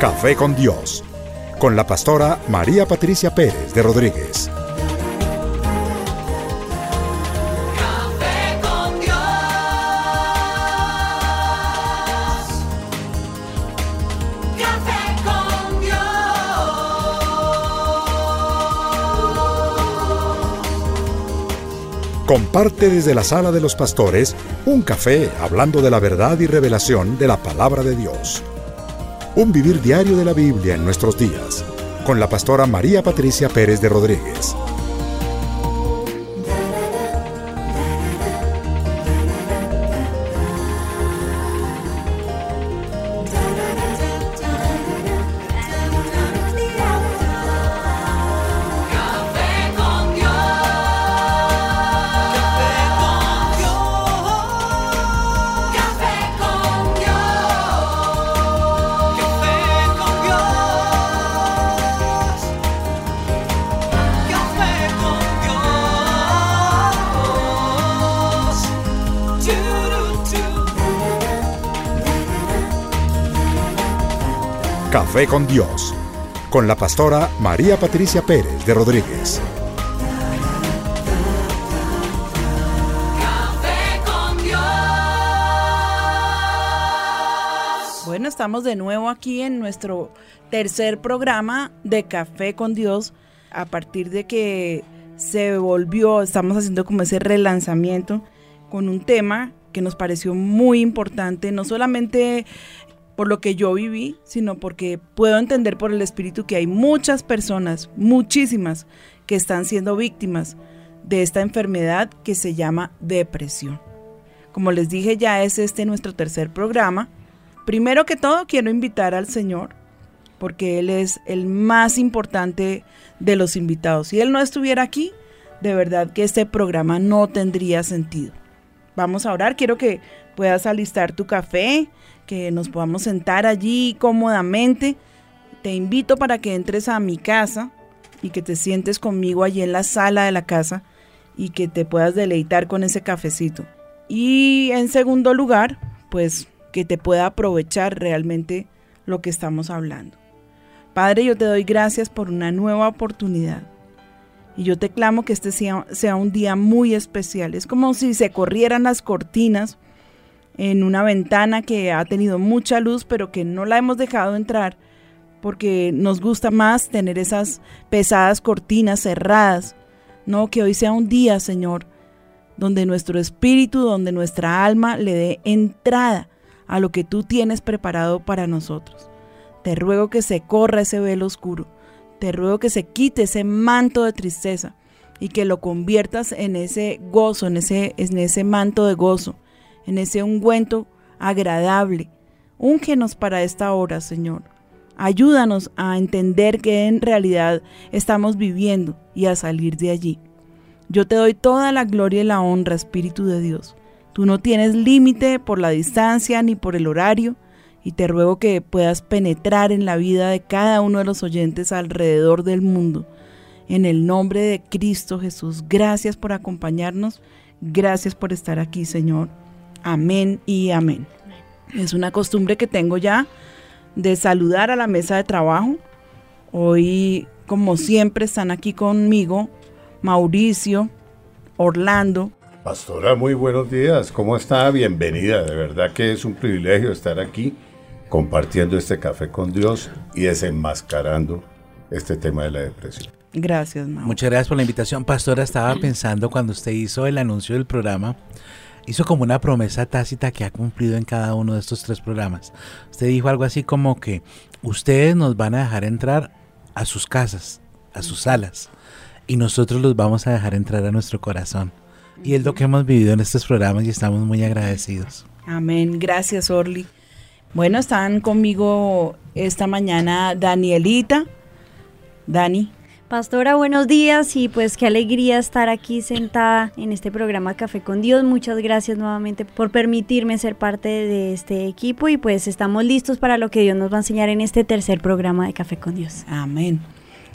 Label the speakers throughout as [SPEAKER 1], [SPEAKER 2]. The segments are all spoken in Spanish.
[SPEAKER 1] Café con Dios, con la pastora María Patricia Pérez de Rodríguez. Comparte desde la sala de los pastores un café hablando de la verdad y revelación de la palabra de Dios. Un vivir diario de la Biblia en nuestros días, con la pastora María Patricia Pérez de Rodríguez.
[SPEAKER 2] Con Dios, con
[SPEAKER 1] la pastora María Patricia Pérez de Rodríguez.
[SPEAKER 2] Café con Dios.
[SPEAKER 3] Bueno, estamos de nuevo aquí en nuestro tercer programa de Café con Dios. A partir de que se volvió, estamos haciendo como ese relanzamiento con un tema que nos pareció muy importante, no solamente por lo que yo viví, sino porque puedo entender por el Espíritu que hay muchas personas, muchísimas, que están siendo víctimas de esta enfermedad que se llama depresión. Como les dije, ya es este nuestro tercer programa. Primero que todo, quiero invitar al Señor, porque Él es el más importante de los invitados. Si Él no estuviera aquí, de verdad que este programa no tendría sentido. Vamos a orar, quiero que puedas alistar tu café, que nos podamos sentar allí cómodamente. Te invito para que entres a mi casa y que te sientes conmigo allí en la sala de la casa y que te puedas deleitar con ese cafecito. Y en segundo lugar, pues que te pueda aprovechar realmente lo que estamos hablando. Padre, yo te doy gracias por una nueva oportunidad. Y yo te clamo que este sea, un día muy especial. Es como si se corrieran las cortinas en una ventana que ha tenido mucha luz, pero que no la hemos dejado entrar porque nos gusta más tener esas pesadas cortinas cerradas. No, que hoy sea un día, Señor, donde nuestro espíritu, donde nuestra alma le dé entrada a lo que tú tienes preparado para nosotros. Te ruego que se corra ese velo oscuro. Te ruego que se quite ese manto de tristeza y que lo conviertas en ese gozo, en ese, en ese manto de gozo, en ese ungüento agradable. Úngenos para esta hora, Señor. Ayúdanos a entender que en realidad estamos viviendo y a salir de allí. Yo te doy toda la gloria y la honra, Espíritu de Dios. Tú no tienes límite por la distancia ni por el horario y te ruego que puedas penetrar en la vida de cada uno de los oyentes alrededor del mundo. En el nombre de Cristo Jesús, gracias por acompañarnos, gracias por estar aquí, Señor. Amén y amén. Es una costumbre que tengo ya de saludar a la mesa de trabajo. Hoy, como siempre, están aquí conmigo Mauricio, Orlando,
[SPEAKER 4] Pastora, muy buenos días. ¿Cómo está? Bienvenida. De verdad que es un privilegio estar aquí compartiendo este café con Dios y desenmascarando este tema de la depresión.
[SPEAKER 3] Gracias, Mau.
[SPEAKER 5] Muchas gracias por la invitación. Pastora, estaba pensando cuando usted hizo el anuncio del programa, hizo como una promesa tácita que ha cumplido en cada uno de estos tres programas. Usted dijo algo así como que ustedes nos van a dejar entrar a sus casas, a sus salas, y nosotros los vamos a dejar entrar a nuestro corazón. Y es lo que hemos vivido en estos programas y estamos muy agradecidos.
[SPEAKER 3] Amén. Gracias, Orly. Bueno, están conmigo esta mañana Danielita. Dani.
[SPEAKER 6] Pastora, buenos días y pues qué alegría estar aquí sentada en este programa Café con Dios. Muchas gracias nuevamente por permitirme ser parte de este equipo y pues estamos listos para lo que Dios nos va a enseñar en este tercer programa de Café con Dios.
[SPEAKER 3] Amén.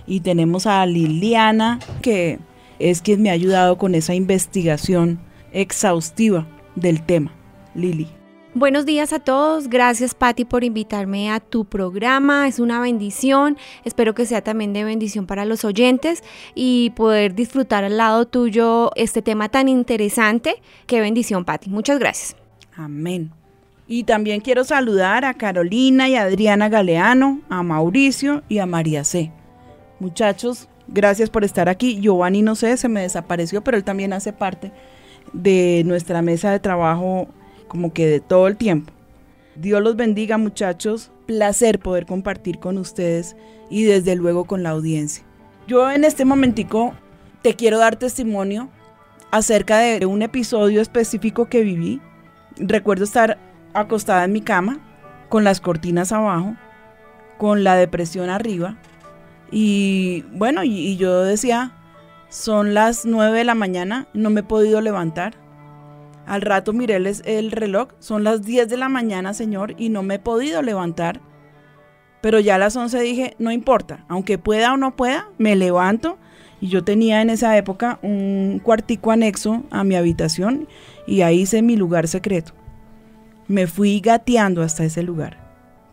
[SPEAKER 3] Y tenemos a Liliana, que es quien me ha ayudado con esa investigación exhaustiva del tema. Lili.
[SPEAKER 7] Buenos días a todos, gracias Patti por invitarme a tu programa, es una bendición, espero que sea también de bendición para los oyentes y poder disfrutar al lado tuyo este tema tan interesante. Qué bendición Patti, muchas gracias.
[SPEAKER 3] Amén. Y también quiero saludar a Carolina y a Adriana Galeano, a Mauricio y a María C. Muchachos, gracias por estar aquí. Giovanni no sé, se me desapareció, pero él también hace parte de nuestra mesa de trabajo como que de todo el tiempo. Dios los bendiga muchachos, placer poder compartir con ustedes y desde luego con la audiencia. Yo en este momentico te quiero dar testimonio acerca de un episodio específico que viví. Recuerdo estar acostada en mi cama con las cortinas abajo, con la depresión arriba y bueno, y, yo decía, son las 9 de la mañana, no me he podido levantar. Al rato miré el, el reloj, son las 10 de la mañana, Señor, y no me he podido levantar. Pero ya a las 11 dije, no importa, aunque pueda o no pueda, me levanto. Y yo tenía en esa época un cuartico anexo a mi habitación y ahí hice mi lugar secreto. Me fui gateando hasta ese lugar.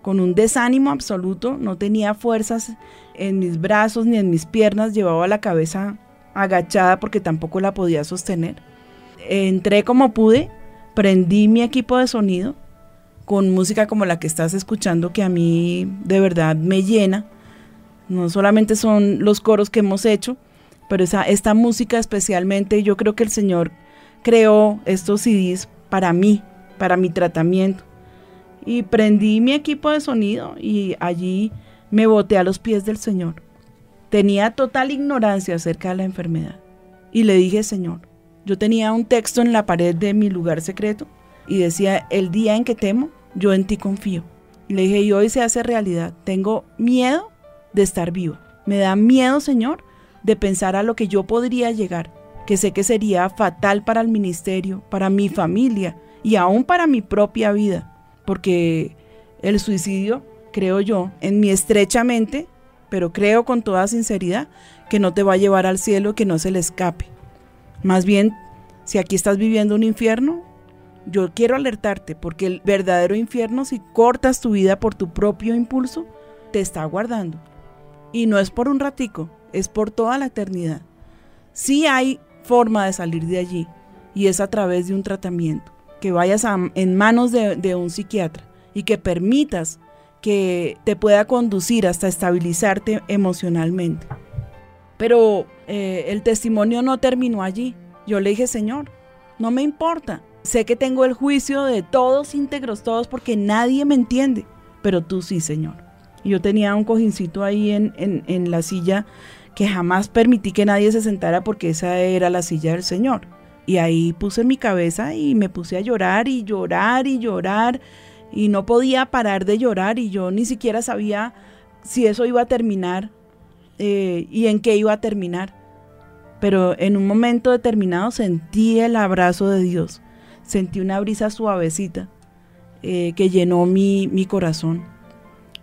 [SPEAKER 3] Con un desánimo absoluto, no tenía fuerzas en mis brazos ni en mis piernas, llevaba la cabeza agachada porque tampoco la podía sostener entré como pude, prendí mi equipo de sonido con música como la que estás escuchando que a mí de verdad me llena. No solamente son los coros que hemos hecho, pero esa, esta música especialmente yo creo que el Señor creó estos CDs para mí, para mi tratamiento. Y prendí mi equipo de sonido y allí me boté a los pies del Señor. Tenía total ignorancia acerca de la enfermedad. Y le dije, Señor, yo tenía un texto en la pared de mi lugar secreto y decía, el día en que temo, yo en ti confío. Y le dije, y hoy se hace realidad. Tengo miedo de estar vivo. Me da miedo, Señor, de pensar a lo que yo podría llegar, que sé que sería fatal para el ministerio, para mi familia y aún para mi propia vida. Porque el suicidio, creo yo, en mi estrecha mente, pero creo con toda sinceridad, que no te va a llevar al cielo, que no se le escape. Más bien, si aquí estás viviendo un infierno, yo quiero alertarte porque el verdadero infierno, si cortas tu vida por tu propio impulso, te está aguardando. Y no es por un ratico, es por toda la eternidad. Sí hay forma de salir de allí y es a través de un tratamiento. Que vayas en manos de un psiquiatra y que permitas que te pueda conducir hasta estabilizarte emocionalmente. Pero eh, el testimonio no terminó allí. Yo le dije, Señor, no me importa. Sé que tengo el juicio de todos íntegros, todos, porque nadie me entiende. Pero tú sí, Señor. Y yo tenía un cojincito ahí en, en, en la silla que jamás permití que nadie se sentara porque esa era la silla del Señor. Y ahí puse mi cabeza y me puse a llorar y llorar y llorar. Y no podía parar de llorar y yo ni siquiera sabía si eso iba a terminar eh, y en qué iba a terminar. Pero en un momento determinado sentí el abrazo de Dios, sentí una brisa suavecita eh, que llenó mi, mi corazón.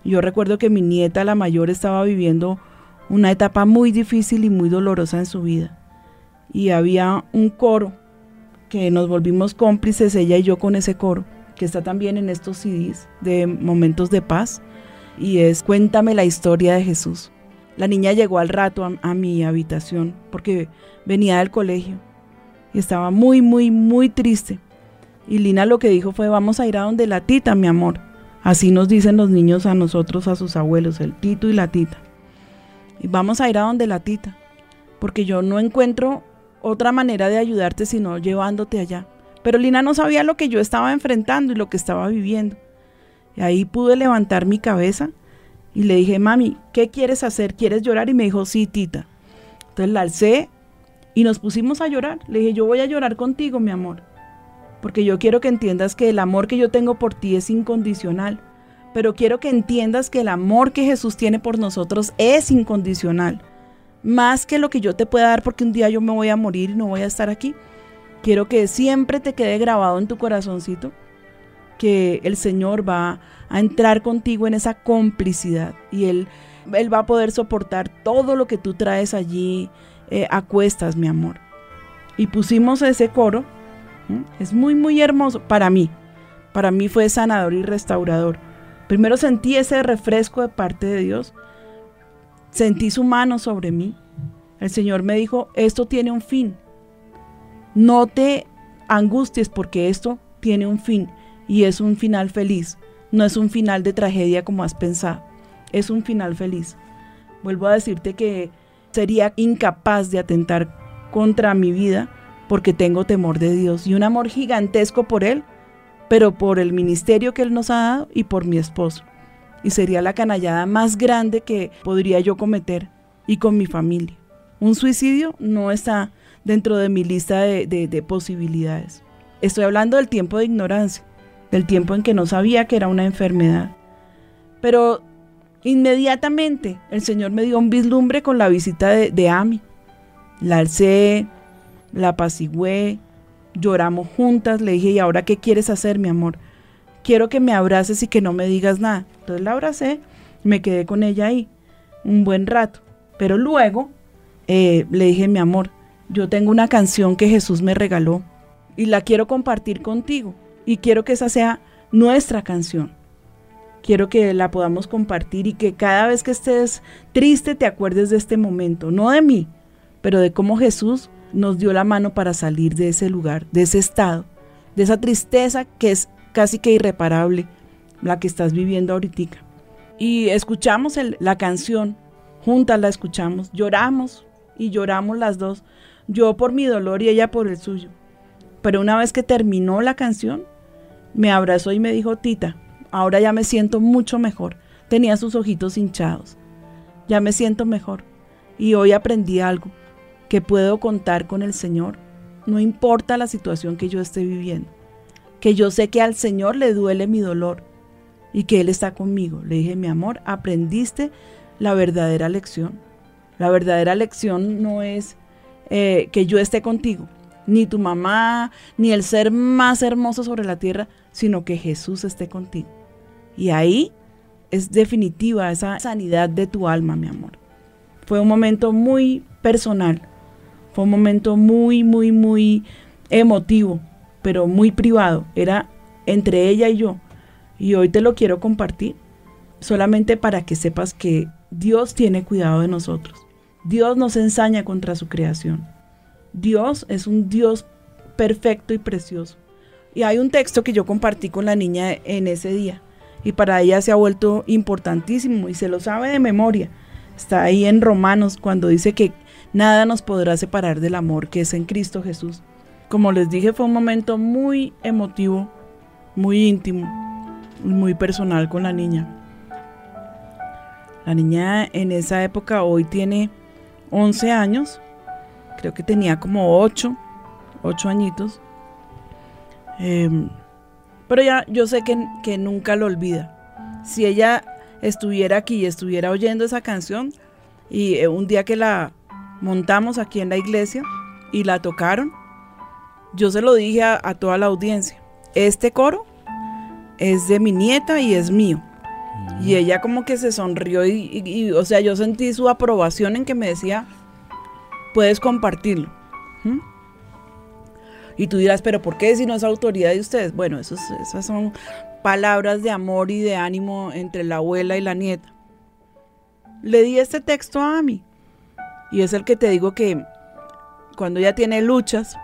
[SPEAKER 3] Yo recuerdo que mi nieta, la mayor, estaba viviendo una etapa muy difícil y muy dolorosa en su vida. Y había un coro que nos volvimos cómplices, ella y yo, con ese coro, que está también en estos CDs de Momentos de Paz, y es Cuéntame la historia de Jesús. La niña llegó al rato a, mi habitación porque venía del colegio y estaba muy, muy, muy triste. Y Lina lo que dijo fue, vamos a ir a donde la tita, mi amor. Así nos dicen los niños a nosotros, a sus abuelos, el tito y la tita. Y vamos a ir a donde la tita, porque yo no encuentro otra manera de ayudarte sino llevándote allá. Pero Lina no sabía lo que yo estaba enfrentando y lo que estaba viviendo. Y ahí pude levantar mi cabeza y le dije, mami, ¿qué quieres hacer? ¿Quieres llorar? Y me dijo, sí, tita. Entonces la alcé y nos pusimos a llorar. Le dije, yo voy a llorar contigo, mi amor. Porque yo quiero que entiendas que el amor que yo tengo por ti es incondicional. Pero quiero que entiendas que el amor que Jesús tiene por nosotros es incondicional. Más que lo que yo te pueda dar porque un día yo me voy a morir y no voy a estar aquí. Quiero que siempre te quede grabado en tu corazoncito que el Señor va a entrar contigo en esa complicidad y Él, él va a poder soportar todo lo que tú traes allí eh, a cuestas, mi amor. Y pusimos ese coro, es muy, muy hermoso para mí, para mí fue sanador y restaurador. Primero sentí ese refresco de parte de Dios, sentí su mano sobre mí. El Señor me dijo, esto tiene un fin. No te angusties porque esto tiene un fin y es un final feliz. No es un final de tragedia como has pensado. Es un final feliz. Vuelvo a decirte que sería incapaz de atentar contra mi vida porque tengo temor de Dios y un amor gigantesco por Él, pero por el ministerio que Él nos ha dado y por mi esposo. Y sería la canallada más grande que podría yo cometer y con mi familia. Un suicidio no está dentro de mi lista de, de- de posibilidades. Estoy hablando del tiempo de ignorancia, del tiempo en que no sabía que era una enfermedad. Pero inmediatamente el Señor me dio un vislumbre con la visita de, de Ami. La alcé, la apacigué, lloramos juntas, le dije, ¿y ahora qué quieres hacer, mi amor? Quiero que me abraces y que no me digas nada. Entonces la abracé, me quedé con ella ahí un buen rato. Pero luego eh, le dije, mi amor, yo tengo una canción que Jesús me regaló y la quiero compartir contigo. Y quiero que esa sea nuestra canción. Quiero que la podamos compartir y que cada vez que estés triste te acuerdes de este momento, no de mí, pero de cómo Jesús nos dio la mano para salir de ese lugar, de ese estado, de esa tristeza que es casi que irreparable, la que estás viviendo ahorita. Y escuchamos la canción, juntas la escuchamos, lloramos y lloramos las dos, yo por mi dolor y ella por el suyo. Pero una vez que terminó la canción, me abrazó y me dijo, Tita, ahora ya me siento mucho mejor. Tenía sus ojitos hinchados. Ya me siento mejor. Y hoy aprendí algo, que puedo contar con el Señor. No importa la situación que yo esté viviendo. Que yo sé que al Señor le duele mi dolor y que Él está conmigo. Le dije, mi amor, aprendiste la verdadera lección. La verdadera lección no es eh, que yo esté contigo, ni tu mamá, ni el ser más hermoso sobre la tierra, sino que Jesús esté contigo. Y ahí es definitiva esa sanidad de tu alma, mi amor. Fue un momento muy personal, fue un momento muy, muy, muy emotivo, pero muy privado. Era entre ella y yo. Y hoy te lo quiero compartir, solamente para que sepas que Dios tiene cuidado de nosotros. Dios nos ensaña contra su creación. Dios es un Dios perfecto y precioso. Y hay un texto que yo compartí con la niña en ese día. Y para ella se ha vuelto importantísimo y se lo sabe de memoria. Está ahí en Romanos cuando dice que nada nos podrá separar del amor que es en Cristo Jesús. Como les dije, fue un momento muy emotivo, muy íntimo, muy personal con la niña. La niña en esa época hoy tiene 11 años, creo que tenía como 8, 8 añitos. Em, pero ya yo sé que, que nunca lo olvida. Si ella estuviera aquí y estuviera oyendo esa canción, y eh, un día que la montamos aquí en la iglesia y la tocaron, yo se lo dije a, a toda la audiencia, este coro es de mi nieta y es mío. Y ella como que se sonrió y, y- y, o sea, yo sentí su aprobación en que me decía, puedes compartirlo. Y tú dirás, pero ¿por qué si no es autoridad de ustedes? Bueno, esos- esas son palabras de amor y de ánimo entre la abuela y la nieta. Le di este texto a Ami. Y es el que te digo que cuando ella tiene luchas,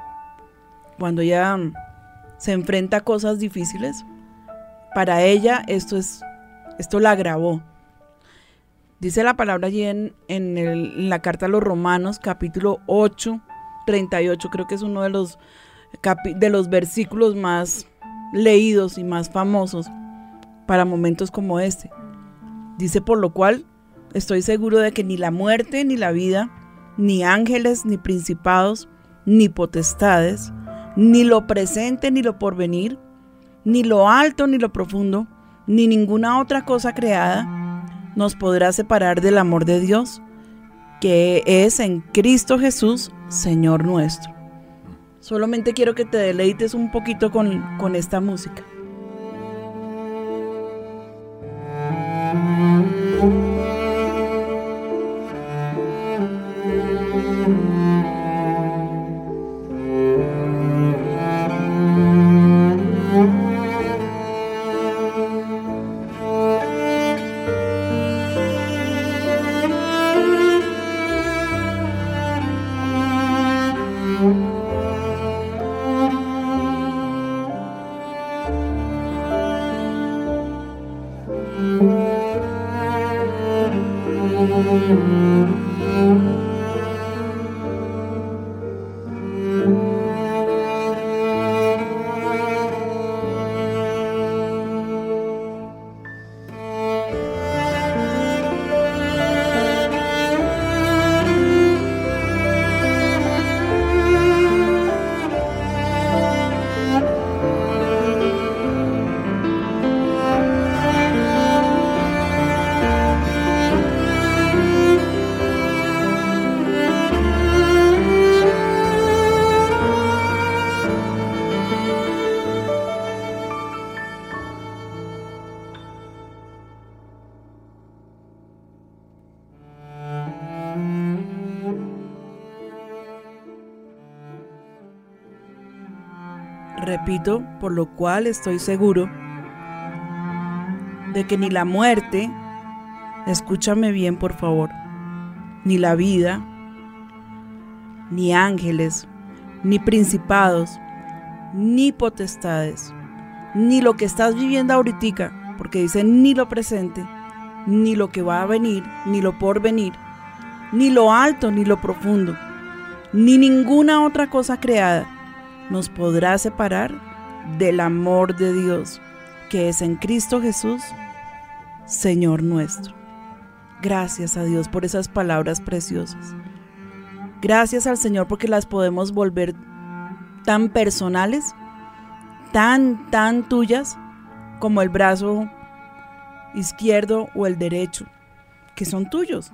[SPEAKER 3] cuando ella mm, se enfrenta a cosas difíciles, para ella esto es esto la grabó. Dice la palabra allí en, la carta a los Romanos, capítulo 8, 38, creo que es uno de los, de los versículos más leídos y más famosos para momentos como este. Dice, por lo cual estoy seguro de que ni la muerte, ni la vida, ni ángeles, ni principados, ni potestades, ni lo presente, ni lo porvenir, ni lo alto, ni lo profundo, ni ninguna otra cosa creada nos podrá separar del amor de Dios, que es en Cristo Jesús, Señor nuestro. Solamente quiero que te deleites un poquito con, con esta música. Repito, por lo cual estoy seguro de que ni la muerte, escúchame bien por favor, ni la vida, ni ángeles, ni principados, ni potestades, ni lo que estás viviendo ahorita, porque dice ni lo presente, ni lo que va a venir, ni lo por venir, ni lo alto, ni lo profundo, ni ninguna otra cosa creada nos podrá separar del amor de Dios que es en Cristo Jesús, Señor nuestro. Gracias a Dios por esas palabras preciosas. Gracias al Señor porque las podemos volver tan personales, tan, tan tuyas como el brazo izquierdo o el derecho, que son tuyos.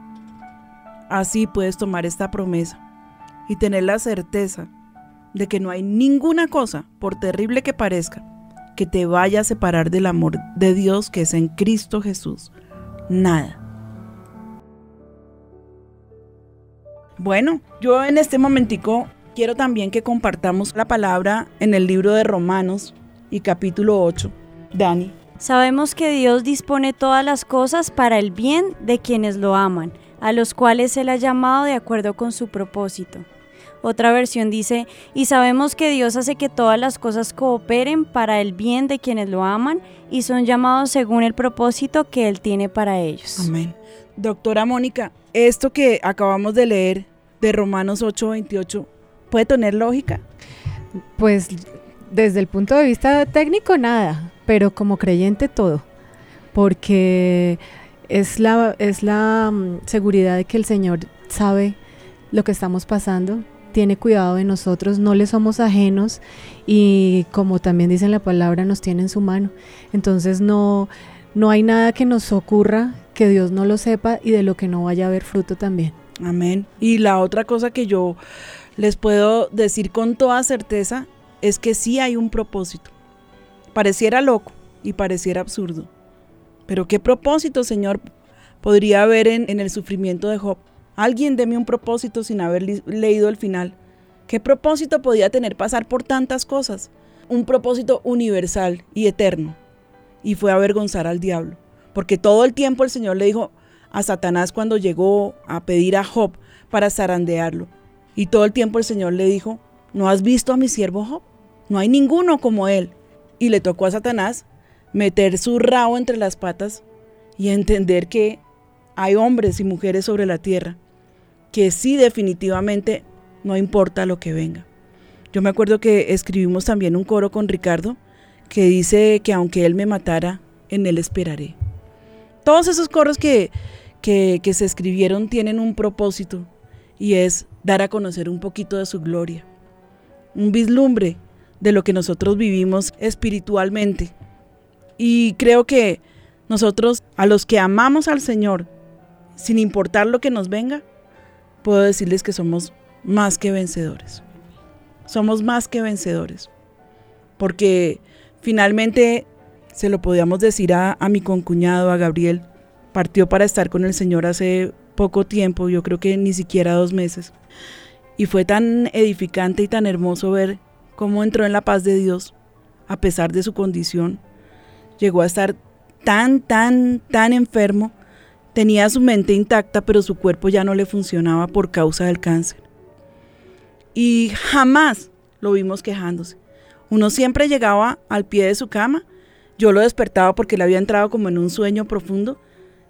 [SPEAKER 3] Así puedes tomar esta promesa y tener la certeza de que no hay ninguna cosa, por terrible que parezca, que te vaya a separar del amor de Dios que es en Cristo Jesús. Nada. Bueno, yo en este momentico quiero también que compartamos la palabra en el libro de Romanos y capítulo 8. Dani.
[SPEAKER 6] Sabemos que Dios dispone todas las cosas para el bien de quienes lo aman, a los cuales Él ha llamado de acuerdo con su propósito. Otra versión dice, y sabemos que Dios hace que todas las cosas cooperen para el bien de quienes lo aman y son llamados según el propósito que Él tiene para ellos.
[SPEAKER 3] Amén. Doctora Mónica, esto que acabamos de leer de Romanos 8:28, ¿puede tener lógica?
[SPEAKER 8] Pues desde el punto de vista técnico nada, pero como creyente todo, porque es la, es la mm, seguridad de que el Señor sabe lo que estamos pasando, tiene cuidado de nosotros, no le somos ajenos y como también dice la palabra, nos tiene en su mano. Entonces no, no hay nada que nos ocurra que Dios no lo sepa y de lo que no vaya a haber fruto también.
[SPEAKER 3] Amén. Y la otra cosa que yo les puedo decir con toda certeza es que sí hay un propósito. Pareciera loco y pareciera absurdo. Pero ¿qué propósito, Señor, podría haber en, en el sufrimiento de Job? Alguien deme un propósito sin haber leído el final. ¿Qué propósito podía tener pasar por tantas cosas? Un propósito universal y eterno. Y fue avergonzar al diablo. Porque todo el tiempo el Señor le dijo a Satanás cuando llegó a pedir a Job para zarandearlo. Y todo el tiempo el Señor le dijo, ¿no has visto a mi siervo Job? No hay ninguno como él. Y le tocó a Satanás meter su rabo entre las patas y entender que hay hombres y mujeres sobre la tierra que sí definitivamente no importa lo que venga. Yo me acuerdo que escribimos también un coro con Ricardo que dice que aunque él me matara, en él esperaré. Todos esos coros que, que, se escribieron tienen un propósito y es dar a conocer un poquito de su gloria, un vislumbre de lo que nosotros vivimos espiritualmente. Y creo que nosotros, a los que amamos al Señor, sin importar lo que nos venga, puedo decirles que somos más que vencedores. Somos más que vencedores. Porque finalmente, se lo podíamos decir a, a mi concuñado, a Gabriel, partió para estar con el Señor hace poco tiempo, yo creo que ni siquiera dos meses. Y fue tan edificante y tan hermoso ver cómo entró en la paz de Dios, a pesar de su condición. Llegó a estar tan, tan, tan enfermo. Tenía su mente intacta, pero su cuerpo ya no le funcionaba por causa del cáncer. Y jamás lo vimos quejándose. Uno siempre llegaba al pie de su cama. Yo lo despertaba porque le había entrado como en un sueño profundo.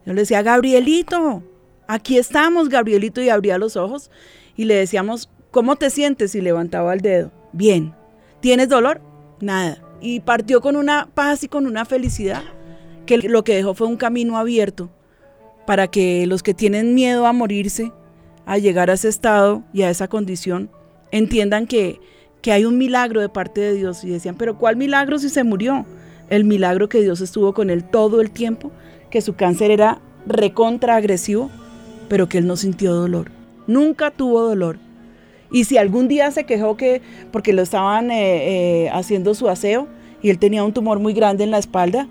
[SPEAKER 3] Yo le decía, Gabrielito, aquí estamos, Gabrielito, y abría los ojos y le decíamos, ¿cómo te sientes? Y levantaba el dedo. Bien. ¿Tienes dolor? Nada. Y partió con una paz y con una felicidad que lo que dejó fue un camino abierto para que los que tienen miedo a morirse, a llegar a ese estado y a esa condición, entiendan que, que hay un milagro de parte de Dios. Y decían, pero ¿cuál milagro si se murió? El milagro que Dios estuvo con él todo el tiempo, que su cáncer era recontra agresivo, pero que él no sintió dolor. Nunca tuvo dolor. Y si algún día se quejó que porque lo estaban eh, eh, haciendo su aseo y él tenía un tumor muy grande en la espalda,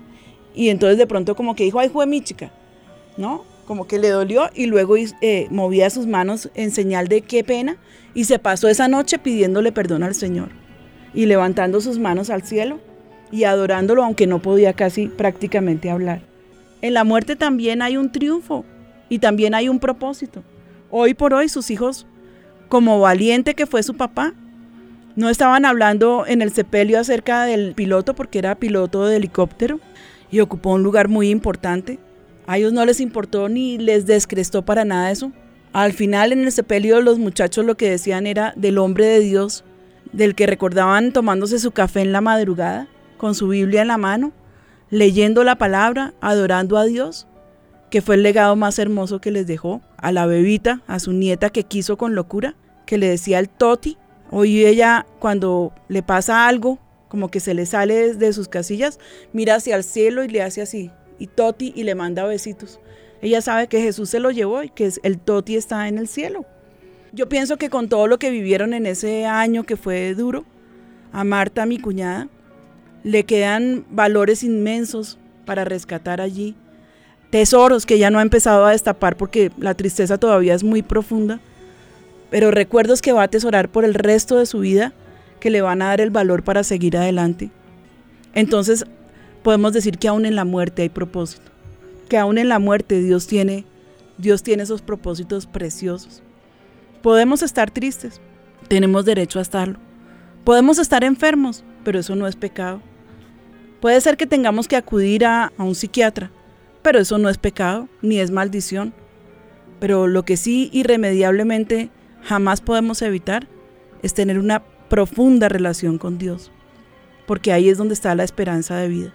[SPEAKER 3] y entonces de pronto como que dijo, ay, fue mi chica, ¿no? Como que le dolió y luego eh, movía sus manos en señal de qué pena y se pasó esa noche pidiéndole perdón al Señor. y levantando sus manos al cielo y adorándolo aunque no podía casi prácticamente hablar. En la muerte también hay un triunfo y también hay un propósito. Hoy por hoy sus hijos, como valiente que fue su papá, no estaban hablando en el sepelio acerca del piloto porque era piloto de helicóptero y ocupó un lugar muy importante. A ellos no les importó ni les descrestó para nada eso. Al final en el sepelio los muchachos lo que decían era del hombre de Dios, del que recordaban tomándose su café en la madrugada, con su Biblia en la mano, leyendo la palabra, adorando a Dios, que fue el legado más hermoso que les dejó, a la bebita, a su nieta que quiso con locura, que le decía el toti. Hoy ella cuando le pasa algo, como que se le sale de sus casillas, mira hacia el cielo y le hace así, y toti y le manda besitos. Ella sabe que Jesús se lo llevó y que el toti está en el cielo. Yo pienso que con todo lo que vivieron en ese año que fue duro, a Marta, mi cuñada, le quedan valores inmensos para rescatar allí, tesoros que ya no ha empezado a destapar porque la tristeza todavía es muy profunda, pero recuerdos que va a atesorar por el resto de su vida que le van a dar el valor para seguir adelante. Entonces podemos decir que aún en la muerte hay propósito, que aún en la muerte Dios tiene, Dios tiene esos propósitos preciosos. Podemos estar tristes, tenemos derecho a estarlo. Podemos estar enfermos, pero eso no es pecado. Puede ser que tengamos que acudir a, a un psiquiatra, pero eso no es pecado, ni es maldición. Pero lo que sí irremediablemente jamás podemos evitar es tener una profunda relación con Dios, porque ahí es donde está la esperanza de vida.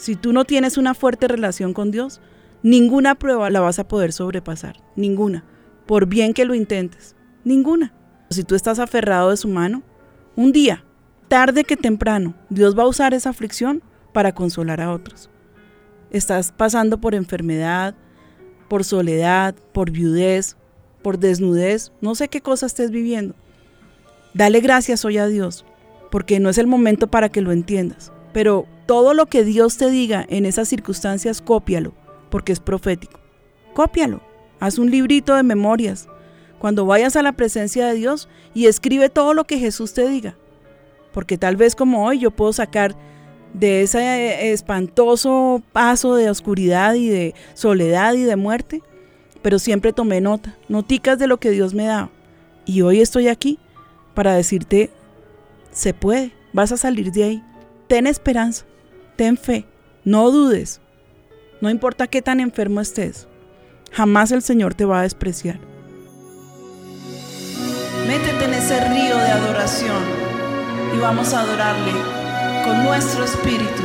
[SPEAKER 3] Si tú no tienes una fuerte relación con Dios, ninguna prueba la vas a poder sobrepasar, ninguna, por bien que lo intentes, ninguna. Si tú estás aferrado de su mano, un día, tarde que temprano, Dios va a usar esa aflicción para consolar a otros. Estás pasando por enfermedad, por soledad, por viudez, por desnudez, no sé qué cosa estés viviendo. Dale gracias hoy a Dios, porque no es el momento para que lo entiendas. Pero todo lo que Dios te diga en esas circunstancias, cópialo, porque es profético. Cópialo. Haz un librito de memorias. Cuando vayas a la presencia de Dios y escribe todo lo que Jesús te diga. Porque tal vez como hoy yo puedo sacar de ese espantoso paso de oscuridad y de soledad y de muerte, pero siempre tomé nota, noticas de lo que Dios me da. Y hoy estoy aquí para decirte, se puede, vas a salir de ahí. Ten esperanza, ten fe, no dudes. No importa qué tan enfermo estés, jamás el Señor te va a despreciar. Métete en ese río de adoración y vamos a adorarle con nuestro espíritu.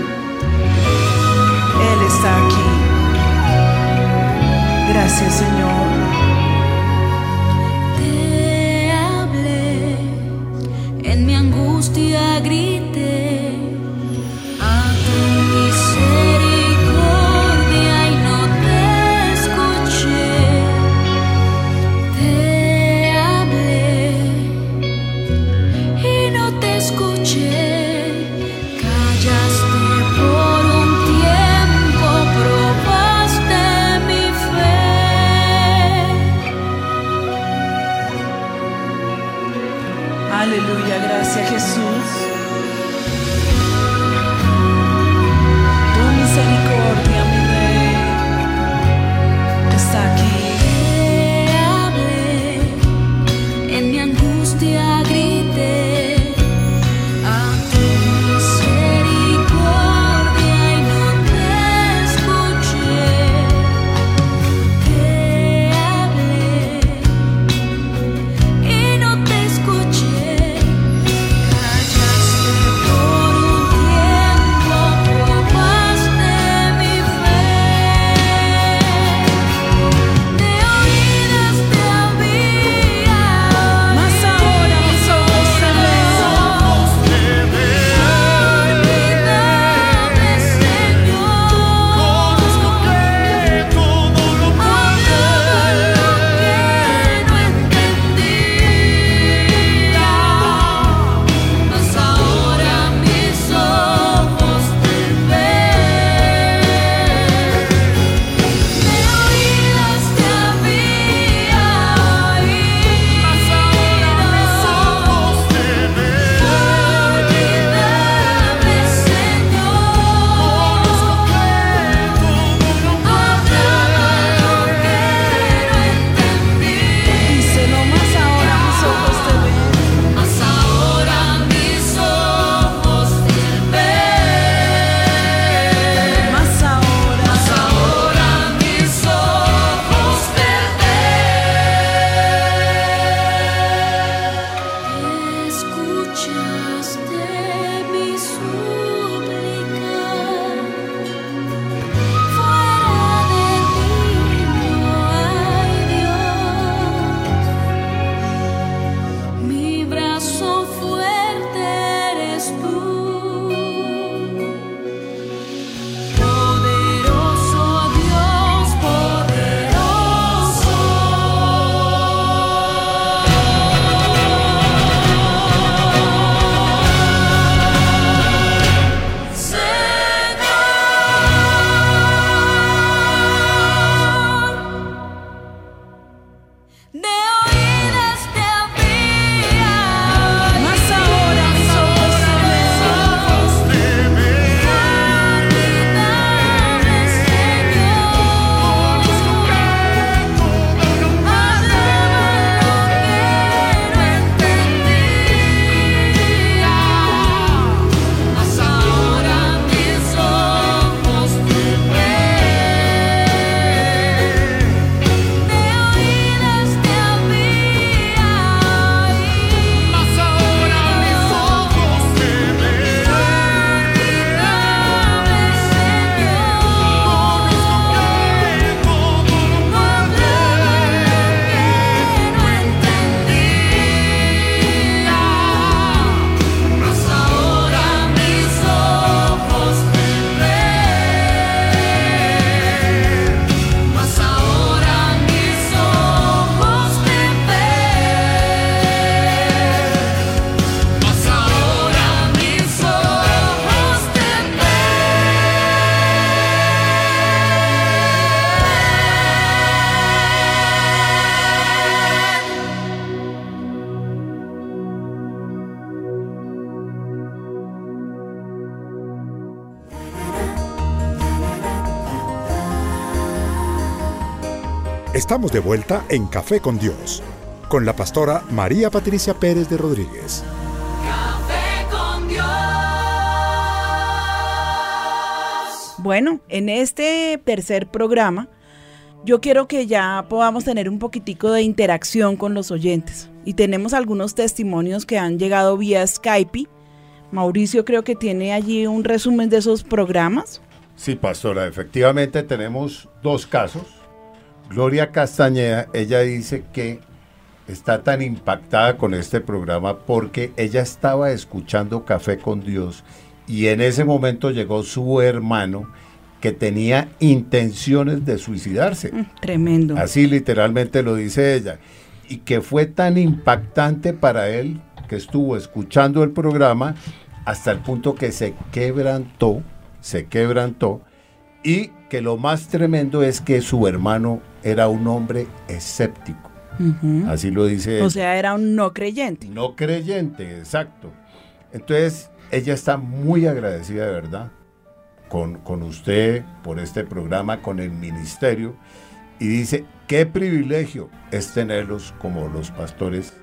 [SPEAKER 3] Él está aquí. Gracias Señor.
[SPEAKER 2] Te hablé, en mi angustia grité
[SPEAKER 1] Estamos de vuelta en Café con Dios, con la pastora María Patricia Pérez de Rodríguez.
[SPEAKER 2] Café con Dios.
[SPEAKER 3] Bueno, en este tercer programa, yo quiero que ya podamos tener un poquitico de interacción con los oyentes. Y tenemos algunos testimonios que han llegado vía Skype. Mauricio creo que tiene allí un resumen de esos programas.
[SPEAKER 4] Sí, pastora, efectivamente tenemos dos casos. Gloria Castañeda, ella dice que está tan impactada con este programa porque ella estaba escuchando Café con Dios y en ese momento llegó su hermano que tenía intenciones de suicidarse.
[SPEAKER 3] Mm, Tremendo.
[SPEAKER 4] Así literalmente lo dice ella. Y que fue tan impactante para él que estuvo escuchando el programa hasta el punto que se quebrantó, se quebrantó. Y que lo más tremendo es que su hermano era un hombre escéptico. Así lo dice
[SPEAKER 3] O sea, era un no creyente.
[SPEAKER 4] No creyente, exacto. Entonces, ella está muy agradecida de verdad con, con usted por este programa, con el ministerio. Y dice, qué privilegio es tenerlos como los pastores.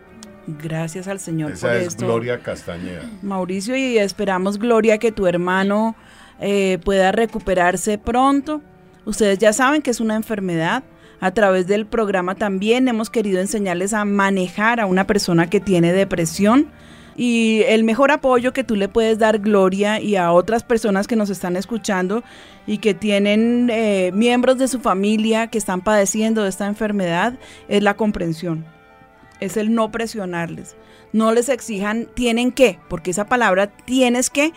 [SPEAKER 3] Gracias al Señor
[SPEAKER 4] Esa
[SPEAKER 3] por
[SPEAKER 4] es
[SPEAKER 3] esto.
[SPEAKER 4] Gloria Castañeda.
[SPEAKER 3] Mauricio, y esperamos, Gloria, que tu hermano eh, pueda recuperarse pronto. Ustedes ya saben que es una enfermedad. A través del programa también hemos querido enseñarles a manejar a una persona que tiene depresión. Y el mejor apoyo que tú le puedes dar, Gloria, y a otras personas que nos están escuchando y que tienen eh, miembros de su familia que están padeciendo de esta enfermedad, es la comprensión es el no presionarles. No les exijan tienen que, porque esa palabra tienes que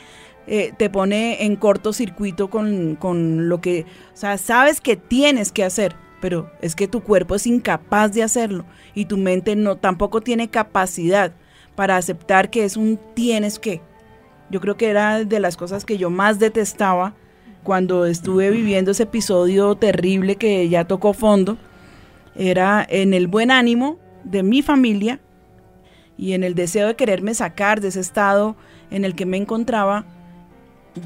[SPEAKER 3] eh, te pone en cortocircuito con, con lo que, o sea, sabes que tienes que hacer, pero es que tu cuerpo es incapaz de hacerlo y tu mente no tampoco tiene capacidad para aceptar que es un tienes que. Yo creo que era de las cosas que yo más detestaba cuando estuve viviendo ese episodio terrible que ya tocó fondo. Era en el buen ánimo de mi familia y en el deseo de quererme sacar de ese estado en el que me encontraba,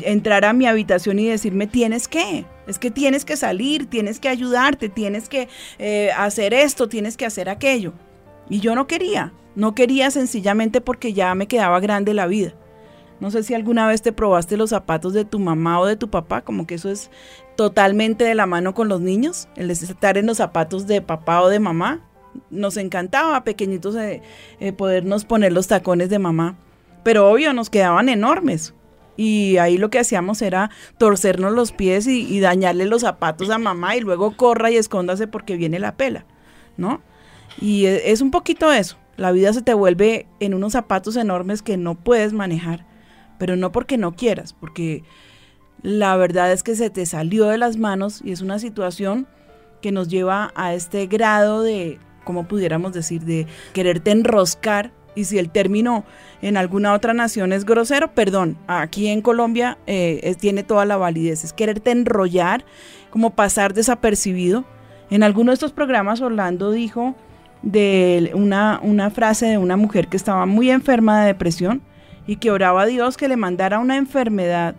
[SPEAKER 3] entrar a mi habitación y decirme, tienes que, es que tienes que salir, tienes que ayudarte, tienes que eh, hacer esto, tienes que hacer aquello. Y yo no quería, no quería sencillamente porque ya me quedaba grande la vida. No sé si alguna vez te probaste los zapatos de tu mamá o de tu papá, como que eso es totalmente de la mano con los niños, el estar en los zapatos de papá o de mamá. Nos encantaba pequeñitos eh, eh, podernos poner los tacones de mamá, pero obvio nos quedaban enormes. Y ahí lo que hacíamos era torcernos los pies y, dañarle los zapatos a mamá y luego corra y escóndase porque viene la pela, ¿no? Y e- es un poquito eso. La vida se te vuelve en unos zapatos enormes que no puedes manejar, pero no porque no quieras, porque la verdad es que se te salió de las manos y es una situación que nos lleva a este grado de, como pudiéramos decir, de quererte enroscar. Y si el término en alguna otra nación es grosero, perdón, aquí en Colombia eh, tiene toda la validez. Es quererte enrollar, como pasar desapercibido. En alguno de estos programas Orlando dijo de una, una frase de una mujer que estaba muy enferma de depresión y que oraba a Dios que le mandara una enfermedad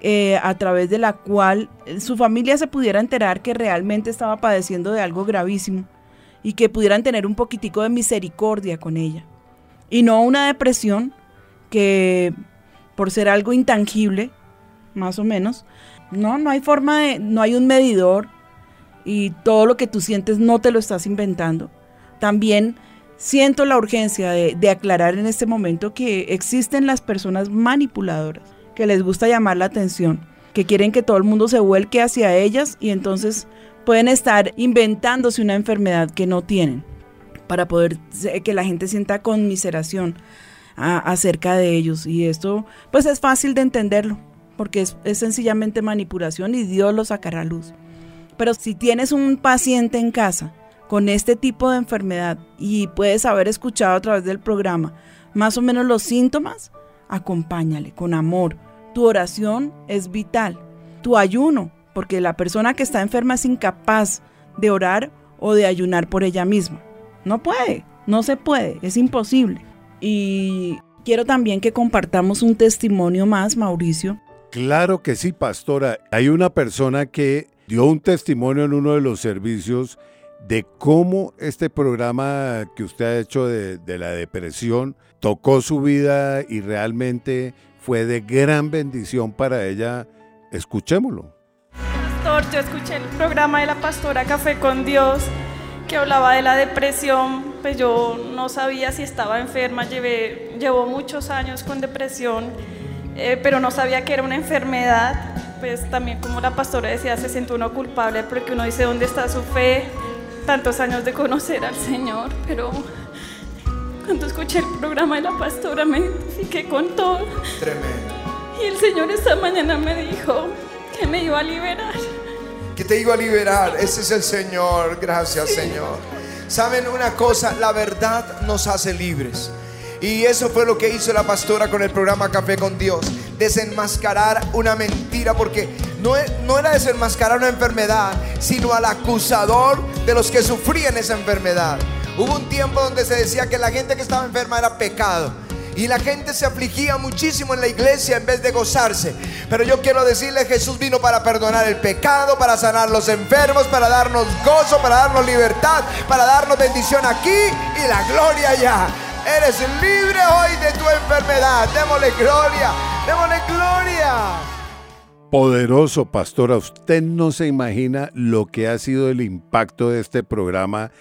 [SPEAKER 3] eh, a través de la cual eh, su familia se pudiera enterar que realmente estaba padeciendo de algo gravísimo y que pudieran tener un poquitico de misericordia con ella. Y no una depresión que por ser algo intangible, más o menos, no, no hay forma de, no hay un medidor y todo lo que tú sientes no te lo estás inventando. También siento la urgencia de, de aclarar en este momento que existen las personas manipuladoras que les gusta llamar la atención, que quieren que todo el mundo se vuelque hacia ellas y entonces pueden estar inventándose una enfermedad que no tienen para poder se- que la gente sienta conmiseración acerca de ellos. Y esto pues es fácil de entenderlo, porque es, es sencillamente manipulación y Dios lo sacará a luz. Pero si tienes un paciente en casa con este tipo de enfermedad y puedes haber escuchado a través del programa más o menos los síntomas, acompáñale con amor. Tu oración es vital. Tu ayuno, porque la persona que está enferma es incapaz de orar o de ayunar por ella misma. No puede, no se puede, es imposible. Y quiero también que compartamos un testimonio más, Mauricio.
[SPEAKER 4] Claro que sí, pastora. Hay una persona que dio un testimonio en uno de los servicios de cómo este programa que usted ha hecho de, de la depresión tocó su vida y realmente fue de gran bendición para ella. Escuchémoslo.
[SPEAKER 9] Pastor, yo escuché el programa de la pastora Café con Dios que hablaba de la depresión, pues yo no sabía si estaba enferma, llevé, llevo muchos años con depresión, eh, pero no sabía que era una enfermedad, pues también como la pastora decía, se siente uno culpable porque uno dice dónde está su fe, tantos años de conocer al Señor, pero cuando escuché el programa de la pastora me identifiqué con todo.
[SPEAKER 10] Tremendo.
[SPEAKER 9] Y el Señor esta mañana me dijo que me iba a liberar.
[SPEAKER 10] Que te iba a liberar. Ese es el Señor. Gracias, Señor. Saben una cosa, la verdad nos hace libres. Y eso fue lo que hizo la pastora con el programa Café con Dios. Desenmascarar una mentira porque no, e- no era desenmascarar una enfermedad, sino al acusador de los que sufrían esa enfermedad. Hubo un tiempo donde se decía que la gente que estaba enferma era pecado. Y la gente se afligía muchísimo en la iglesia en vez de gozarse. Pero yo quiero decirle, Jesús vino para perdonar el pecado, para sanar los enfermos, para darnos gozo, para darnos libertad, para darnos bendición aquí y la gloria allá. Eres libre hoy de tu enfermedad. Démosle gloria, démosle gloria.
[SPEAKER 4] Poderoso, pastora. Usted no se imagina lo que ha sido el impacto de este programa.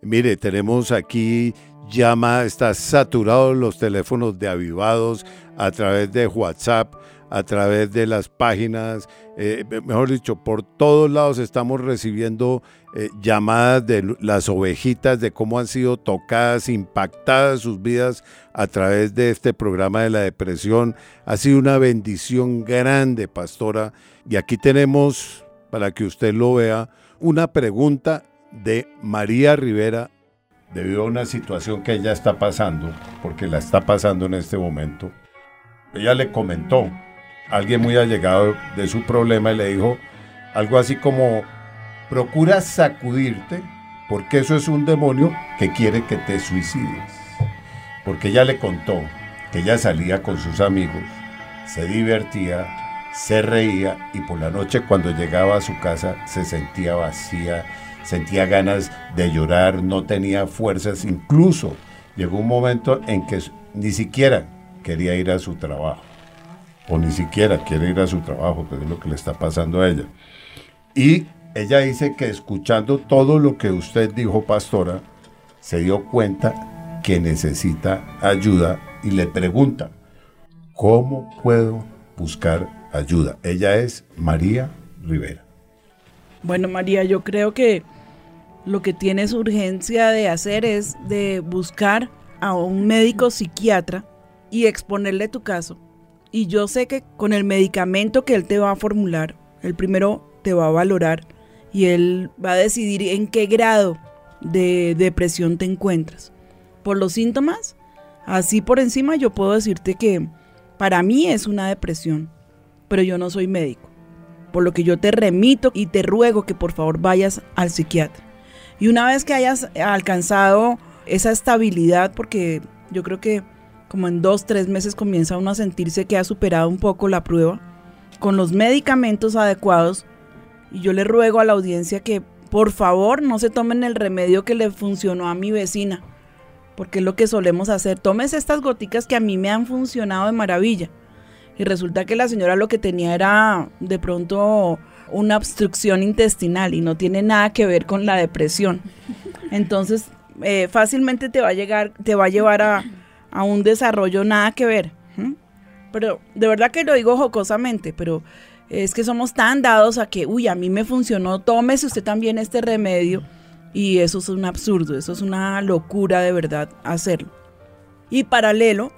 [SPEAKER 4] Mire, tenemos aquí llama, está saturado los teléfonos de avivados a través de WhatsApp, a través de las páginas, eh, mejor dicho, por todos lados estamos recibiendo eh, llamadas de las ovejitas, de cómo han sido tocadas, impactadas sus vidas a través de este programa de la depresión. Ha sido una bendición grande, pastora. Y aquí tenemos, para que usted lo vea, una pregunta de María Rivera debido a una situación que ella está pasando, porque la está pasando en este momento. Ella le comentó a alguien muy allegado de su problema y le dijo algo así como, procura sacudirte, porque eso es un demonio que quiere que te suicides. Porque ella le contó que ella salía con sus amigos, se divertía, se reía y por la noche cuando llegaba a su casa se sentía vacía, sentía ganas de llorar, no tenía fuerzas, incluso llegó un momento en que ni siquiera quería ir a su trabajo, o ni siquiera quiere ir a su trabajo, que es lo que le está pasando a ella. Y ella dice que escuchando todo lo que usted dijo, pastora, se dio cuenta que necesita ayuda y le pregunta, ¿cómo puedo buscar ayuda? Ella es María Rivera.
[SPEAKER 3] Bueno, María, yo creo que lo que tienes urgencia de hacer es de buscar a un médico psiquiatra y exponerle tu caso. Y yo sé que con el medicamento que él te va a formular, el primero te va a valorar y él va a decidir en qué grado de depresión te encuentras. Por los síntomas, así por encima yo puedo decirte que para mí es una depresión, pero yo no soy médico por lo que yo te remito y te ruego que por favor vayas al psiquiatra. Y una vez que hayas alcanzado esa estabilidad, porque yo creo que como en dos, tres meses comienza uno a sentirse que ha superado un poco la prueba, con los medicamentos adecuados, y yo le ruego a la audiencia que por favor no se tomen el remedio que le funcionó a mi vecina, porque es lo que solemos hacer. Tomes estas goticas que a mí me han funcionado de maravilla. Y resulta que la señora lo que tenía era de pronto una obstrucción intestinal y no tiene nada que ver con la depresión. Entonces, eh, fácilmente te va a llegar, te va a llevar a, a un desarrollo nada que ver. Pero de verdad que lo digo jocosamente, pero es que somos tan dados a que, uy, a mí me funcionó, tómese usted también este remedio. Y eso es un absurdo, eso es una locura de verdad hacerlo. Y paralelo,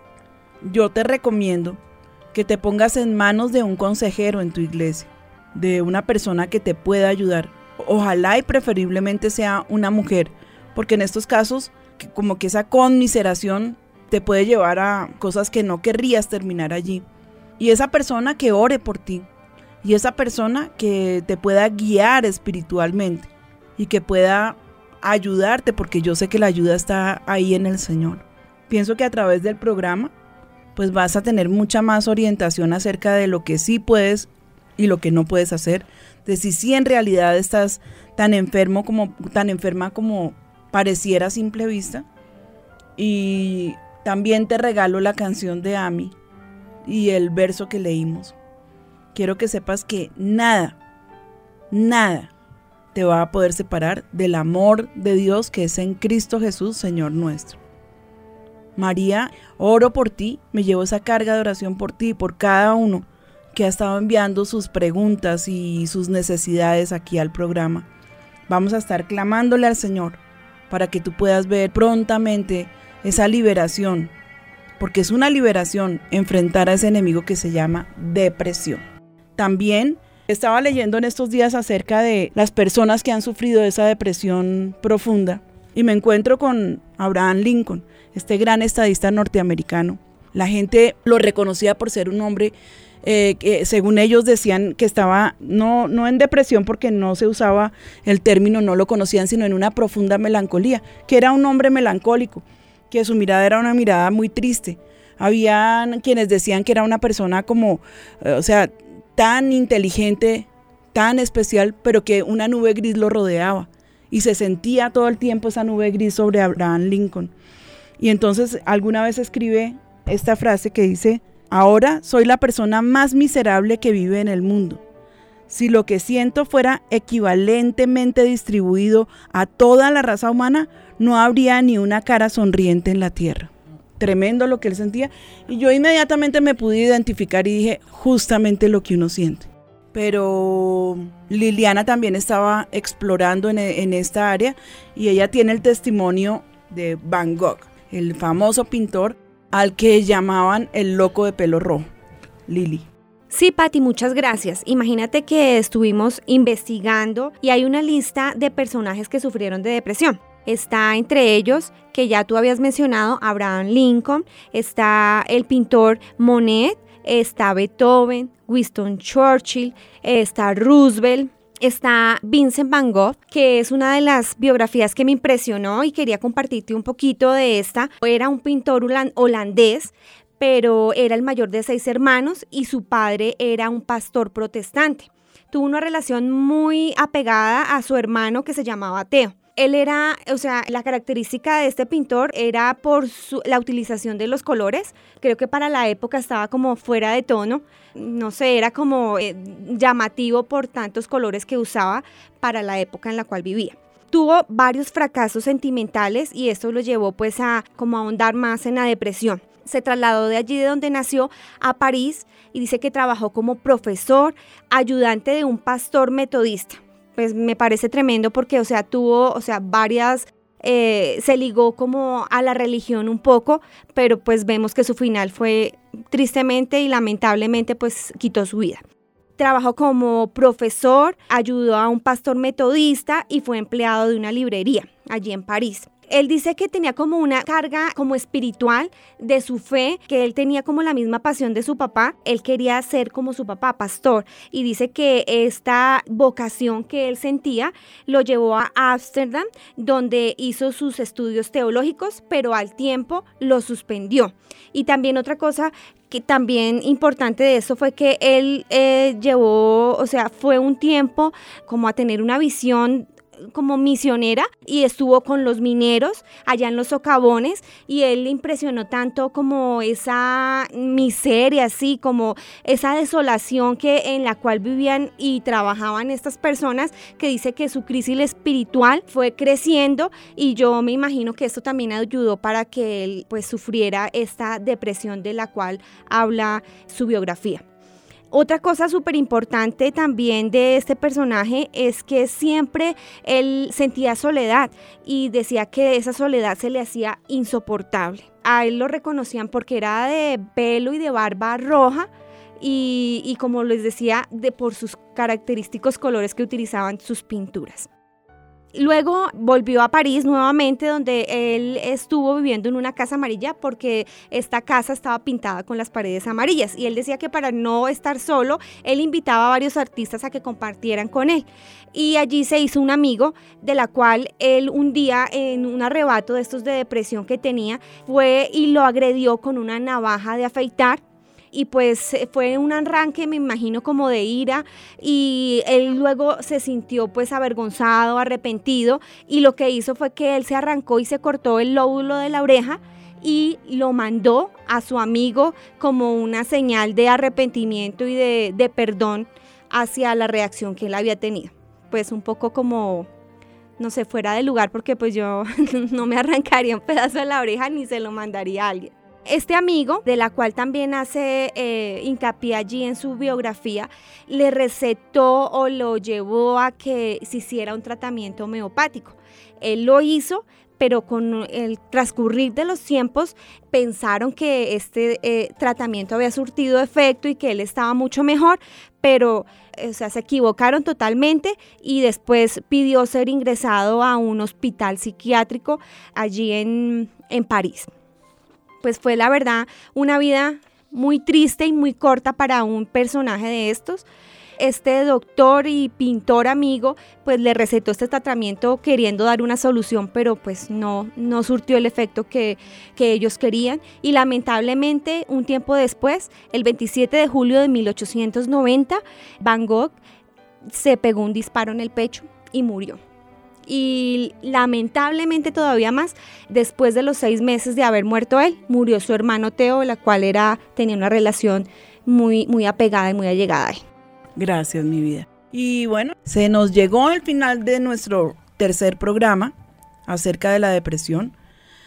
[SPEAKER 3] yo te recomiendo que te pongas en manos de un consejero en tu iglesia, de una persona que te pueda ayudar. Ojalá y preferiblemente sea una mujer, porque en estos casos como que esa conmiseración te puede llevar a cosas que no querrías terminar allí. Y esa persona que ore por ti, y esa persona que te pueda guiar espiritualmente y que pueda ayudarte, porque yo sé que la ayuda está ahí en el Señor. Pienso que a través del programa pues vas a tener mucha más orientación acerca de lo que sí puedes y lo que no puedes hacer, de si en realidad estás tan enfermo como tan enferma como pareciera a simple vista. Y también te regalo la canción de Ami y el verso que leímos. Quiero que sepas que nada, nada te va a poder separar del amor de Dios que es en Cristo Jesús, Señor nuestro. María, oro por ti, me llevo esa carga de oración por ti por cada uno que ha estado enviando sus preguntas y sus necesidades aquí al programa. Vamos a estar clamándole al Señor para que tú puedas ver prontamente esa liberación, porque es una liberación enfrentar a ese enemigo que se llama depresión. También estaba leyendo en estos días acerca de las personas que han sufrido esa depresión profunda y me encuentro con Abraham Lincoln, este gran estadista norteamericano. La gente lo reconocía por ser un hombre eh, que según ellos decían que estaba no, no en depresión porque no se usaba el término, no lo conocían, sino en una profunda melancolía, que era un hombre melancólico, que su mirada era una mirada muy triste. Habían quienes decían que era una persona como, eh, o sea, tan inteligente, tan especial, pero que una nube gris lo rodeaba y se sentía todo el tiempo esa nube gris sobre Abraham Lincoln. Y entonces alguna vez escribe esta frase que dice, Ahora soy la persona más miserable que vive en el mundo. Si lo que siento fuera equivalentemente distribuido a toda la raza humana, no habría ni una cara sonriente en la tierra. Tremendo lo que él sentía. Y yo inmediatamente me pude identificar y dije justamente lo que uno siente. Pero Liliana también estaba explorando en, en esta área y ella tiene el testimonio de Van Gogh, el famoso pintor al que llamaban el loco de pelo rojo. Lili.
[SPEAKER 7] Sí, Patti, muchas gracias. Imagínate que estuvimos investigando y hay una lista de personajes que sufrieron de depresión. Está entre ellos, que ya tú habías mencionado, Abraham Lincoln, está el pintor Monet, está Beethoven, Winston Churchill, está Roosevelt, está Vincent Van Gogh, que es una de las biografías que me impresionó y quería compartirte un poquito de esta. Era un pintor holandés, pero era el mayor de seis hermanos y su padre era un pastor protestante. Tuvo una relación muy apegada a su hermano que se llamaba Teo él era, o sea, la característica de este pintor era por la utilización de los colores. Creo que para la época estaba como fuera de tono. No sé, era como eh, llamativo por tantos colores que usaba para la época en la cual vivía. Tuvo varios fracasos sentimentales y esto lo llevó pues a como ahondar más en la depresión. Se trasladó de allí de donde nació a París y dice que trabajó como profesor, ayudante de un pastor metodista pues me parece tremendo porque, o sea, tuvo, o sea, varias, eh, se ligó como a la religión un poco, pero pues vemos que su final fue tristemente y lamentablemente pues quitó su vida. Trabajó como profesor, ayudó a un pastor metodista y fue empleado de una librería allí en París. Él dice que tenía como una carga como espiritual de su fe, que él tenía como la misma pasión de su papá, él quería ser como su papá, pastor, y dice que esta vocación que él sentía lo llevó a Ámsterdam, donde hizo sus estudios teológicos, pero al tiempo lo suspendió. Y también otra cosa que también importante de eso fue que él eh, llevó, o sea, fue un tiempo como a tener una visión como misionera y estuvo con los mineros allá en los socavones y él le impresionó tanto como esa miseria, así como esa desolación que en la cual vivían y trabajaban estas personas que dice que su crisis espiritual fue creciendo y yo me imagino que esto también ayudó para que él pues sufriera esta depresión de la cual habla su biografía. Otra cosa súper importante también de este personaje es que siempre él sentía soledad y decía que esa soledad se le hacía insoportable. A él lo reconocían porque era de pelo y de barba roja. Y, como les decía, de, por sus característicos colores que utilizaban sus pinturas. Luego volvió a París nuevamente, donde él estuvo viviendo en una casa amarilla porque esta casa estaba pintada con las paredes amarillas. Y él decía que para no estar solo, él invitaba a varios artistas a que compartieran con él. Y allí se hizo un amigo, de la cual él un día, en un arrebato de estos de depresión que tenía, fue y lo agredió con una navaja de afeitar y pues eh, fue un arranque, me imagino, como de ira y él luego se sintió pues avergonzado, arrepentido y lo que hizo fue que él se arrancó y se cortó el lóbulo de la oreja y lo mandó a su amigo como una señal de arrepentimiento y de, de perdón hacia la reacción que él había tenido. Pues un poco como no sé, fuera de lugar porque pues yo no me arrancaría un pedazo de la oreja ni se lo mandaría a alguien. Este amigo, de la cual también hace eh, hincapié allí en su biografía, le recetó o lo llevó a que se hiciera un tratamiento homeopático. Él lo hizo, pero con el transcurrir de los tiempos pensaron que este eh, tratamiento había surtido efecto y que él estaba mucho mejor, pero sea, se equivocaron totalmente y después pidió ser ingresado a un hospital psiquiátrico allí en París. Pues fue la verdad una vida muy triste y muy corta para un personaje de estos este doctor y pintor amigo pues le recetó este tratamiento queriendo dar una solución, pero pues no, no surtió el efecto que, que ellos querían. Y lamentablemente un tiempo después, el 27 de julio de 1890, Van Gogh se pegó un disparo en el pecho y murió y lamentablemente todavía más, después de los seis meses de haber muerto él, murió su hermano Teo, la cual era, tenía una relación muy, muy apegada y muy allegada a él.
[SPEAKER 3] Gracias, mi vida. Y bueno, se nos llegó el final de nuestro tercer programa acerca de la depresión.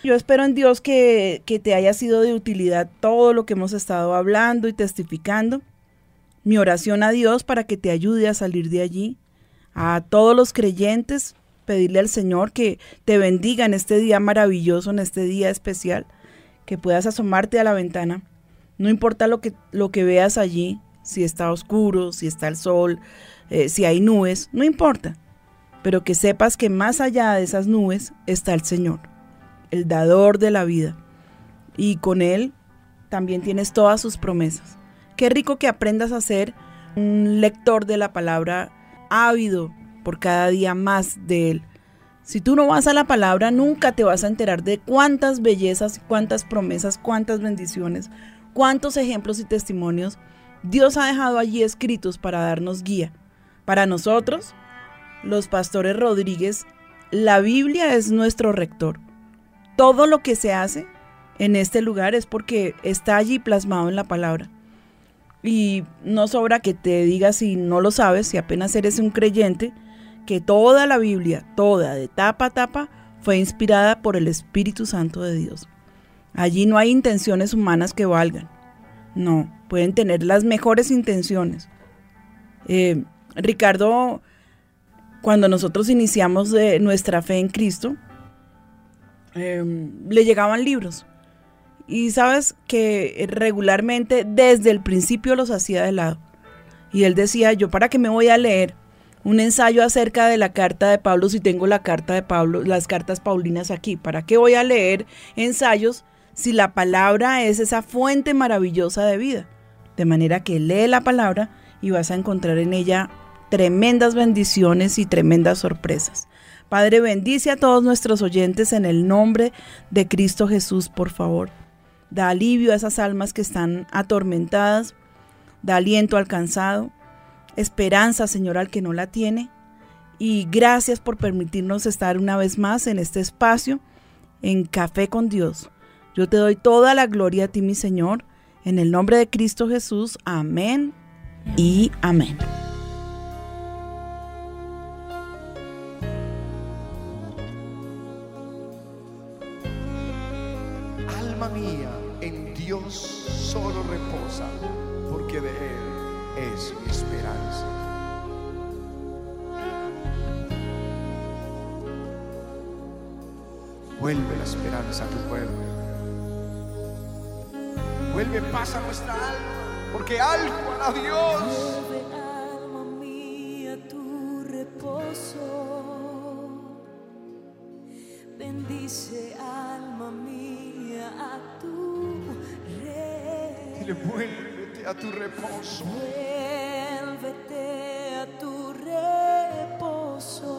[SPEAKER 3] Yo espero en Dios que, que, te haya sido de utilidad todo lo que hemos estado hablando y testificando. Mi oración a Dios para que te ayude a salir de allí. A todos los creyentes, pedirle al Señor que te bendiga en este día maravilloso, en este día especial, que puedas asomarte a la ventana. No importa lo que, lo que veas allí, si está oscuro, si está el sol, eh, si hay nubes, no importa. Pero que sepas que más allá de esas nubes está el Señor, el dador de la vida. Y con Él también tienes todas sus promesas. Qué rico que aprendas a ser un lector de la palabra ávido por cada día más de Él. Si tú no vas a la palabra, nunca te vas a enterar de cuántas bellezas, cuántas promesas, cuántas bendiciones, cuántos ejemplos y testimonios Dios ha dejado allí escritos para darnos guía. Para nosotros, los pastores Rodríguez, la Biblia es nuestro rector. Todo lo que se hace en este lugar es porque está allí plasmado en la palabra. Y no sobra que te digas si no lo sabes, si apenas eres un creyente, que toda la Biblia, toda, de tapa a tapa, fue inspirada por el Espíritu Santo de Dios. Allí no hay intenciones humanas que valgan. No, pueden tener las mejores intenciones. Eh, Ricardo, cuando nosotros iniciamos nuestra fe en Cristo, em, le llegaban libros. Y sabes que regularmente desde el principio los hacía de lado. Y él decía, yo para qué me voy a leer un ensayo acerca de la carta de Pablo si tengo la carta de Pablo, las cartas paulinas aquí, ¿para qué voy a leer ensayos si la palabra es esa fuente maravillosa de vida? De manera que lee la palabra y vas a encontrar en ella tremendas bendiciones y tremendas sorpresas. Padre, bendice a todos nuestros oyentes en el nombre de Cristo Jesús, por favor. Da alivio a esas almas que están atormentadas. Da aliento al cansado. Esperanza, Señor, al que no la tiene. Y gracias por permitirnos estar una vez más en este espacio, en Café con Dios. Yo te doy toda la gloria a ti, mi Señor en el nombre de Cristo Jesús, amén y amén.
[SPEAKER 10] Vuelve la esperanza a tu pueblo. Vuelve paz a nuestra alma, porque algo a Dios.
[SPEAKER 2] Vuelve alma mía tu reposo. Bendice alma mía a tu rey.
[SPEAKER 10] Dile, vuélvete a tu reposo.
[SPEAKER 2] Vuélvete a tu reposo.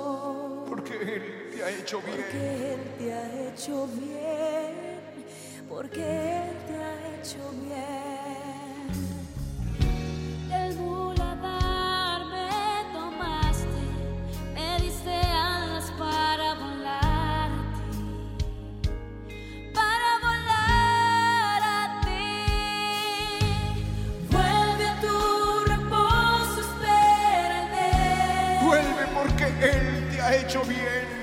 [SPEAKER 10] Porque Él
[SPEAKER 2] porque Él te ha hecho bien. Porque Él te ha hecho bien.
[SPEAKER 10] El bulevar me tomaste. Me diste alas para volar a ti.
[SPEAKER 2] Para volar a ti.
[SPEAKER 10] Vuelve a tu reposo, espérame.
[SPEAKER 2] Vuelve porque Él te ha hecho bien.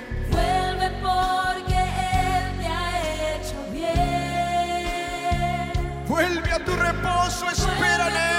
[SPEAKER 2] reposo, espera nele. Né?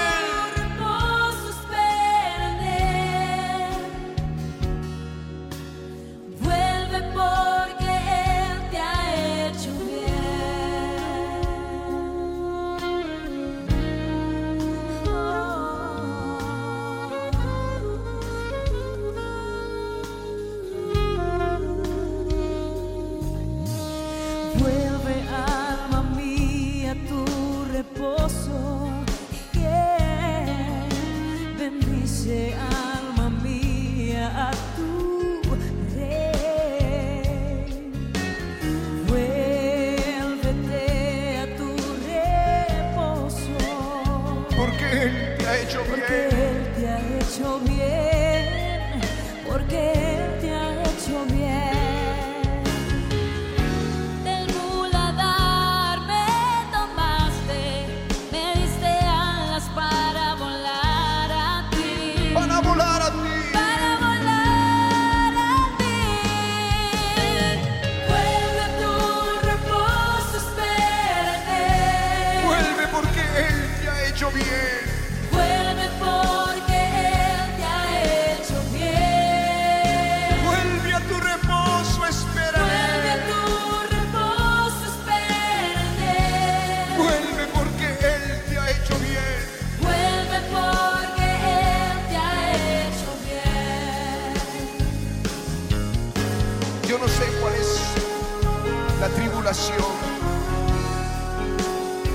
[SPEAKER 2] tribulación.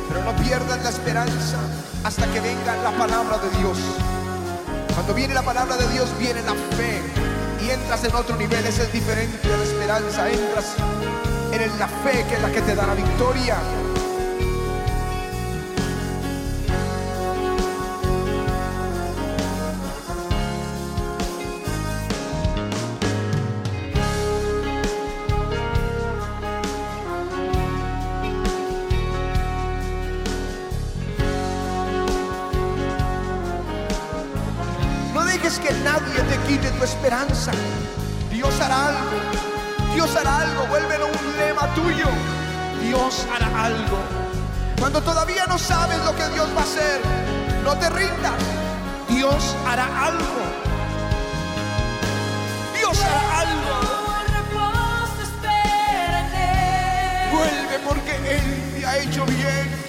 [SPEAKER 2] Pero no pierdan la esperanza hasta que venga la palabra de Dios. Cuando viene la palabra de Dios viene la fe y entras en otro nivel, ese es diferente de la esperanza, entras en la fe que es la que te da la victoria. Dios hará algo. Dios hará algo. Vuélvelo un lema tuyo. Dios hará algo. Cuando todavía no sabes lo que Dios va a hacer, no te rindas. Dios hará algo. Dios hará algo. Vuelve porque Él te ha hecho bien.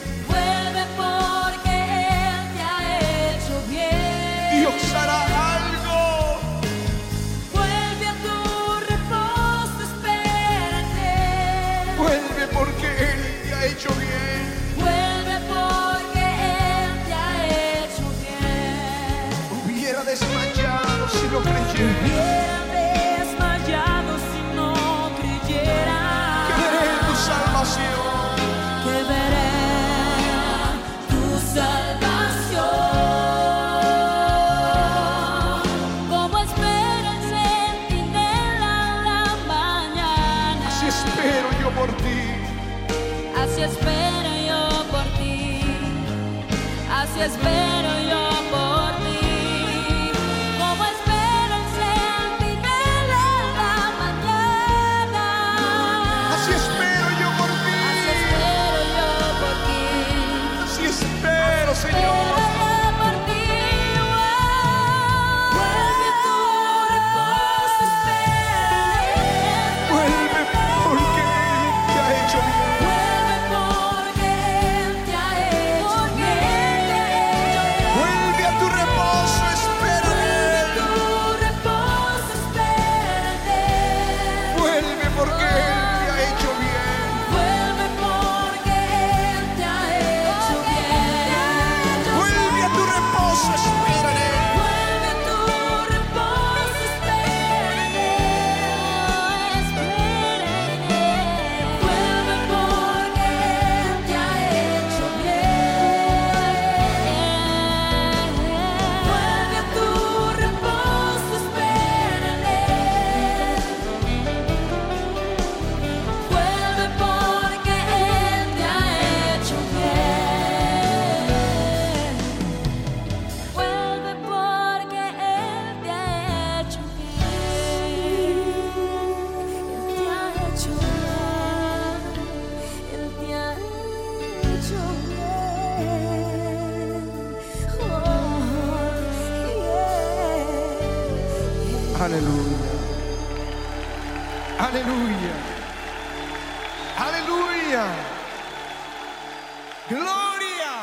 [SPEAKER 2] Así espero yo por ti,
[SPEAKER 10] así espero yo. Hallelujah. Hallelujah. Hallelujah. Gloria.